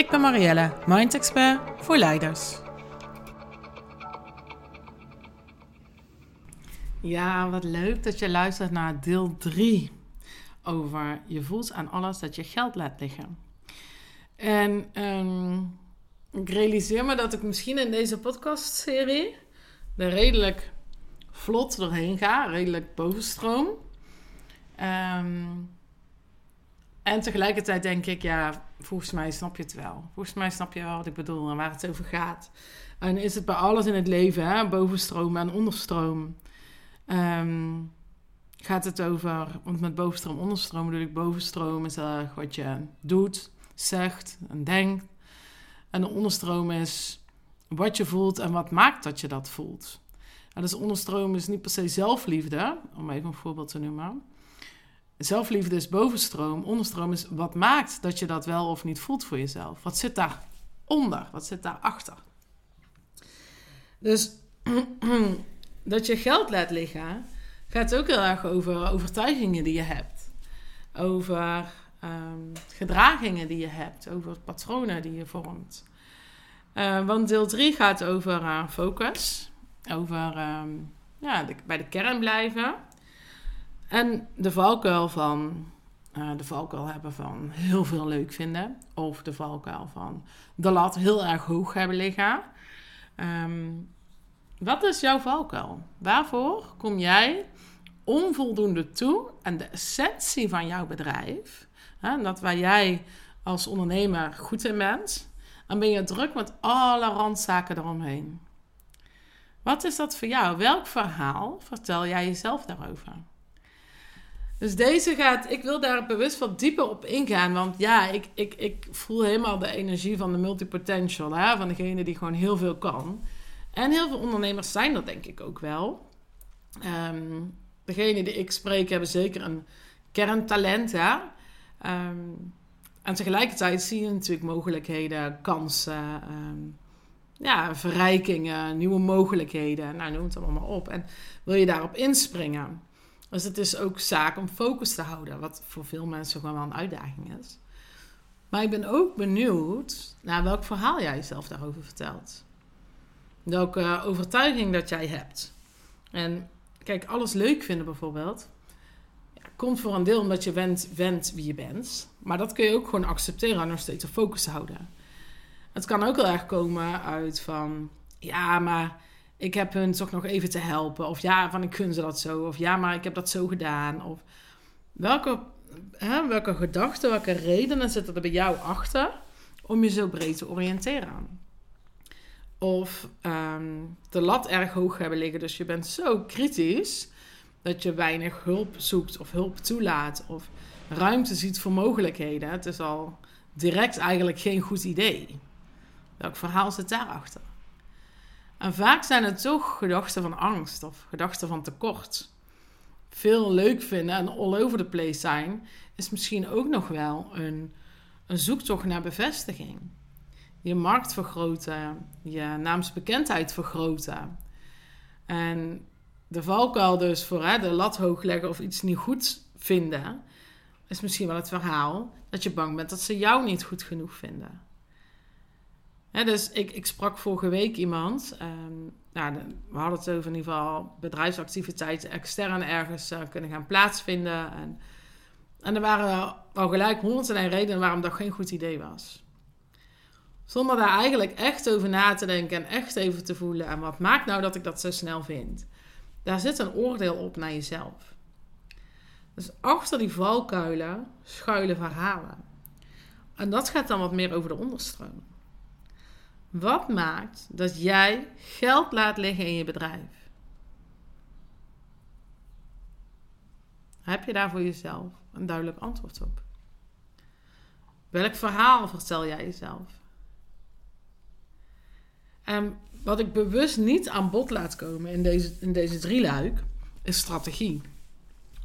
Ik ben Marielle, Mind Expert voor leiders. Ja, wat leuk dat je luistert naar deel 3 over je voelt aan alles dat je geld laat liggen. En ehm, ik realiseer me dat ik misschien in deze podcastserie er redelijk vlot doorheen ga, redelijk bovenstroom. Um, en tegelijkertijd denk ik, ja, volgens mij snap je het wel. Volgens mij snap je wel wat ik bedoel en waar het over gaat. En is het bij alles in het leven, hè? bovenstroom en onderstroom. Um, gaat het over, want met bovenstroom, onderstroom bedoel ik bovenstroom is uh, wat je doet, zegt en denkt. En de onderstroom is wat je voelt en wat maakt dat je dat voelt. En dus onderstroom is niet per se zelfliefde, om even een voorbeeld te noemen. Zelfliefde is bovenstroom. Onderstroom is wat maakt dat je dat wel of niet voelt voor jezelf. Wat zit daaronder? Wat zit daarachter? Dus dat je geld laat liggen, gaat ook heel erg over overtuigingen die je hebt. Over um, gedragingen die je hebt. Over patronen die je vormt. Uh, want deel 3 gaat over uh, focus. Over um, ja, bij de kern blijven. En de valkuil van uh, de valkuil hebben van heel veel leuk vinden. Of de valkuil van de lat heel erg hoog hebben liggen. Wat is jouw valkuil? Waarvoor kom jij onvoldoende toe aan de essentie van jouw bedrijf? Hè, dat waar jij als ondernemer goed in bent. Dan ben je druk met alle randzaken eromheen. Wat is dat voor jou? Welk verhaal vertel jij jezelf daarover? Dus deze gaat, ik wil daar bewust wat dieper op ingaan. Want ja, ik, ik, ik voel helemaal de energie van de multipotential. Hè? Van degene die gewoon heel veel kan. En heel veel ondernemers zijn dat denk ik ook wel. Um, degene die ik spreek hebben zeker een kerntalent. Hè? Um, en tegelijkertijd zie je natuurlijk mogelijkheden, kansen, um, ja, verrijkingen, nieuwe mogelijkheden. Nou, noem het allemaal maar op. En wil je daarop inspringen? Dus het is ook zaak om focus te houden, wat voor veel mensen gewoon wel een uitdaging is. Maar ik ben ook benieuwd naar welk verhaal jij jezelf daarover vertelt. Welke overtuiging dat jij hebt. En kijk, alles leuk vinden bijvoorbeeld, ja, komt voor een deel omdat je went, went wie je bent. Maar dat kun je ook gewoon accepteren en nog steeds op focus houden. Het kan ook heel erg komen uit van, ja, maar ik heb hun toch nog even te helpen. Of ja, van ik kun ze dat zo. Of ja, maar ik heb dat zo gedaan. Of welke, hè, welke gedachten, welke redenen zitten er bij jou achter om je zo breed te oriënteren? Of um, de lat erg hoog hebben liggen, dus je bent zo kritisch dat je weinig hulp zoekt of hulp toelaat of ruimte ziet voor mogelijkheden. Het is al direct eigenlijk geen goed idee. Welk verhaal zit daarachter? En vaak zijn het toch gedachten van angst of gedachten van tekort. Veel leuk vinden en all over the place zijn, is misschien ook nog wel een, een zoektocht naar bevestiging. Je markt vergroten, je naamsbekendheid vergroten. En de valkuil dus voor hè, de lat hoog leggen of iets niet goed vinden, is misschien wel het verhaal dat je bang bent dat ze jou niet goed genoeg vinden dus ik, ik sprak vorige week iemand. Um, nou, we hadden het over in ieder geval bedrijfsactiviteiten extern ergens uh, kunnen gaan plaatsvinden. En, en er waren al gelijk honderden en redenen waarom dat geen goed idee was. Zonder daar eigenlijk echt over na te denken en echt even te voelen. En wat maakt nou dat ik dat zo snel vind? Daar zit een oordeel op naar jezelf. Dus achter die valkuilen schuilen verhalen. En dat gaat dan wat meer over de onderstroom. Wat maakt dat jij geld laat liggen in je bedrijf? Heb je daar voor jezelf een duidelijk antwoord op? Welk verhaal vertel jij jezelf? En wat ik bewust niet aan bod laat komen in deze, in deze drieluik, is strategie.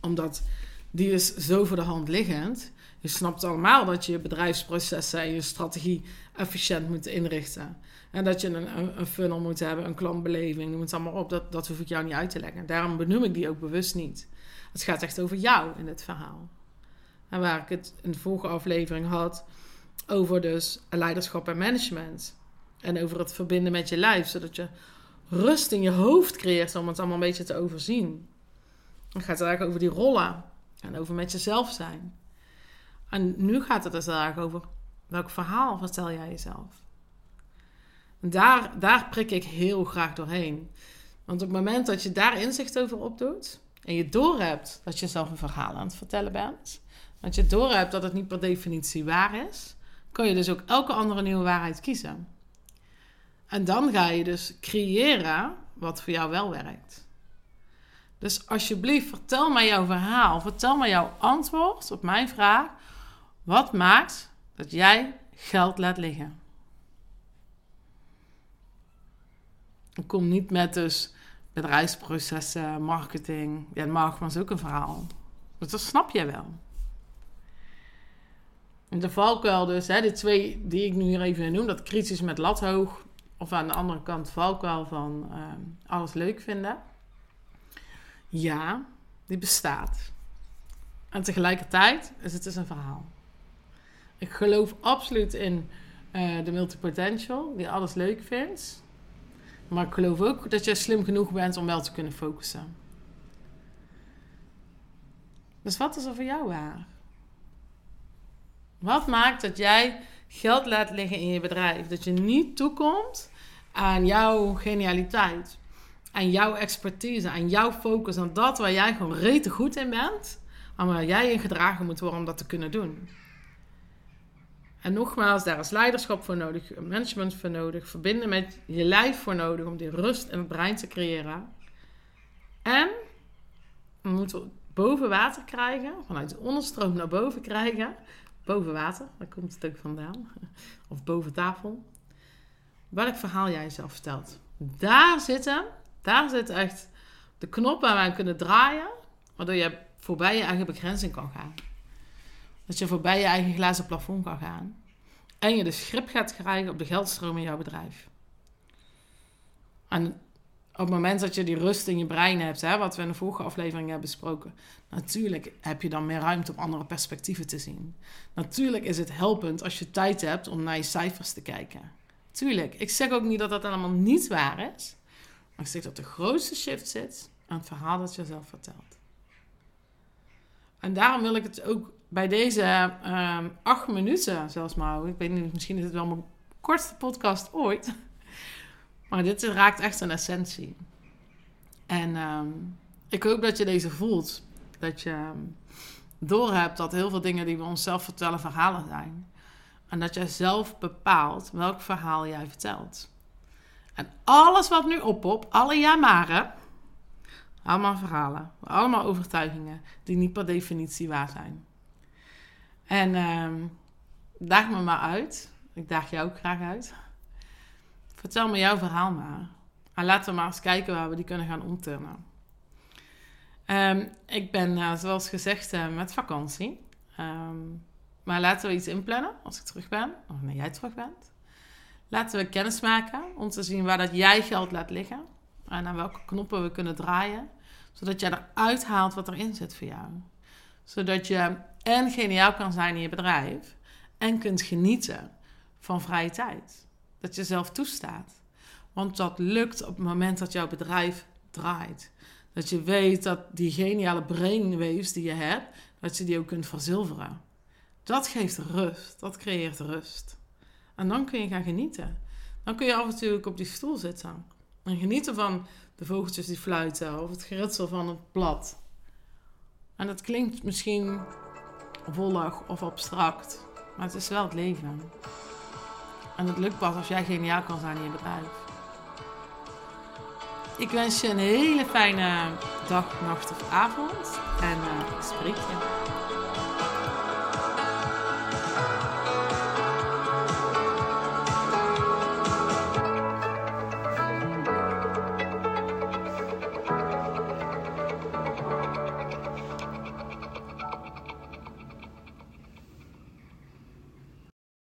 Omdat die is zo voor de hand liggend. Je snapt allemaal dat je je bedrijfsprocessen en je strategie efficiënt moet inrichten. En dat je een, een, funnel moet hebben, een klantbeleving, noem het allemaal op. Dat, dat hoef ik jou niet uit te leggen. Daarom benoem ik die ook bewust niet. Het gaat echt over jou in het verhaal. En waar ik het in de vorige aflevering had over dus leiderschap en management. En over het verbinden met je lijf, zodat je rust in je hoofd creëert om het allemaal een beetje te overzien. Dan gaat het eigenlijk over die rollen en over met jezelf zijn. En nu gaat het dus eigenlijk over welk verhaal vertel jij jezelf. Daar, daar prik ik heel graag doorheen. Want op het moment dat je daar inzicht over opdoet en je doorhebt dat je zelf een verhaal aan het vertellen bent, dat je doorhebt dat het niet per definitie waar is, kan je dus ook elke andere nieuwe waarheid kiezen. En dan ga je dus creëren wat voor jou wel werkt. Dus alsjeblieft, vertel mij jouw verhaal. Vertel mij jouw antwoord op mijn vraag. Wat maakt dat jij geld laat liggen? Ik kom niet met dus bedrijfsprocessen, marketing. Ja, mag, maar is ook een verhaal. Dat snap je wel. En de valkuil dus, hè, twee die ik nu hier even noem, dat kritisch met lat hoog, of aan de andere kant valkuil van uh, alles leuk vinden. Ja, die bestaat. En tegelijkertijd is het dus een verhaal. Ik geloof absoluut in uh, de multipotential, die alles leuk vindt. Maar ik geloof ook dat je slim genoeg bent om wel te kunnen focussen. Dus wat is er voor jou waar? Wat maakt dat jij geld laat liggen in je bedrijf? Dat je niet toekomt aan jouw genialiteit, aan jouw expertise, aan jouw focus, aan dat waar jij gewoon rete goed in bent, en waar jij in gedragen moet worden om dat te kunnen doen. En nogmaals, daar is leiderschap voor nodig, management voor nodig, verbinden met je lijf voor nodig om die rust in het brein te creëren. En we moeten boven water krijgen, vanuit de onderstroom naar boven krijgen, boven water, daar komt het ook vandaan, of boven tafel, welk verhaal jij jezelf vertelt. Daar zitten, daar zit echt de knop waar wij kunnen draaien, waardoor je voorbij je eigen begrenzing kan gaan. Dat je voorbij je eigen glazen plafond kan gaan. En je dus grip gaat krijgen op de geldstroom in jouw bedrijf. En op het moment dat je die rust in je brein hebt, hè, wat we in de vorige aflevering hebben besproken, natuurlijk heb je dan meer ruimte om andere perspectieven te zien. Natuurlijk is het helpend als je tijd hebt om naar je cijfers te kijken. Tuurlijk, ik zeg ook niet dat dat allemaal niet waar is, maar ik zeg dat de grootste shift zit aan het verhaal dat je zelf vertelt. En daarom wil ik het ook bij deze um, acht minuten zelfs maar. Ik weet niet, misschien is het wel mijn kortste podcast ooit. Maar dit raakt echt een essentie. En um, ik hoop dat je deze voelt. Dat je um, doorhebt dat heel veel dingen die we onszelf vertellen verhalen zijn. En dat jij zelf bepaalt welk verhaal jij vertelt. En alles wat nu op alle jamaren, allemaal verhalen, allemaal overtuigingen die niet per definitie waar zijn. En um, daag me maar uit. Ik daag jou ook graag uit. Vertel me jouw verhaal maar. En laten we maar eens kijken waar we die kunnen gaan omturnen. Um, ik ben, uh, zoals gezegd, uh, met vakantie. Um, maar laten we iets inplannen als ik terug ben. Of wanneer jij terug bent. Laten we kennis maken om te zien waar dat jij geld laat liggen. En aan welke knoppen we kunnen draaien. Zodat jij eruit haalt wat erin zit voor jou. Zodat je en geniaal kan zijn in je bedrijf en kunt genieten van vrije tijd. Dat je zelf toestaat. Want dat lukt op het moment dat jouw bedrijf draait. Dat je weet dat die geniale brainwaves die je hebt, dat je die ook kunt verzilveren. Dat geeft rust. Dat creëert rust. En dan kun je gaan genieten. Dan kun je af en toe op die stoel zitten. En genieten van de vogeltjes die fluiten of het geritsel van het blad. En dat klinkt misschien volg of abstract. Maar het is wel het leven. En het lukt pas als jij geniaal kan zijn in je bedrijf. Ik wens je een hele fijne dag, nacht of avond. En uh, spreek je.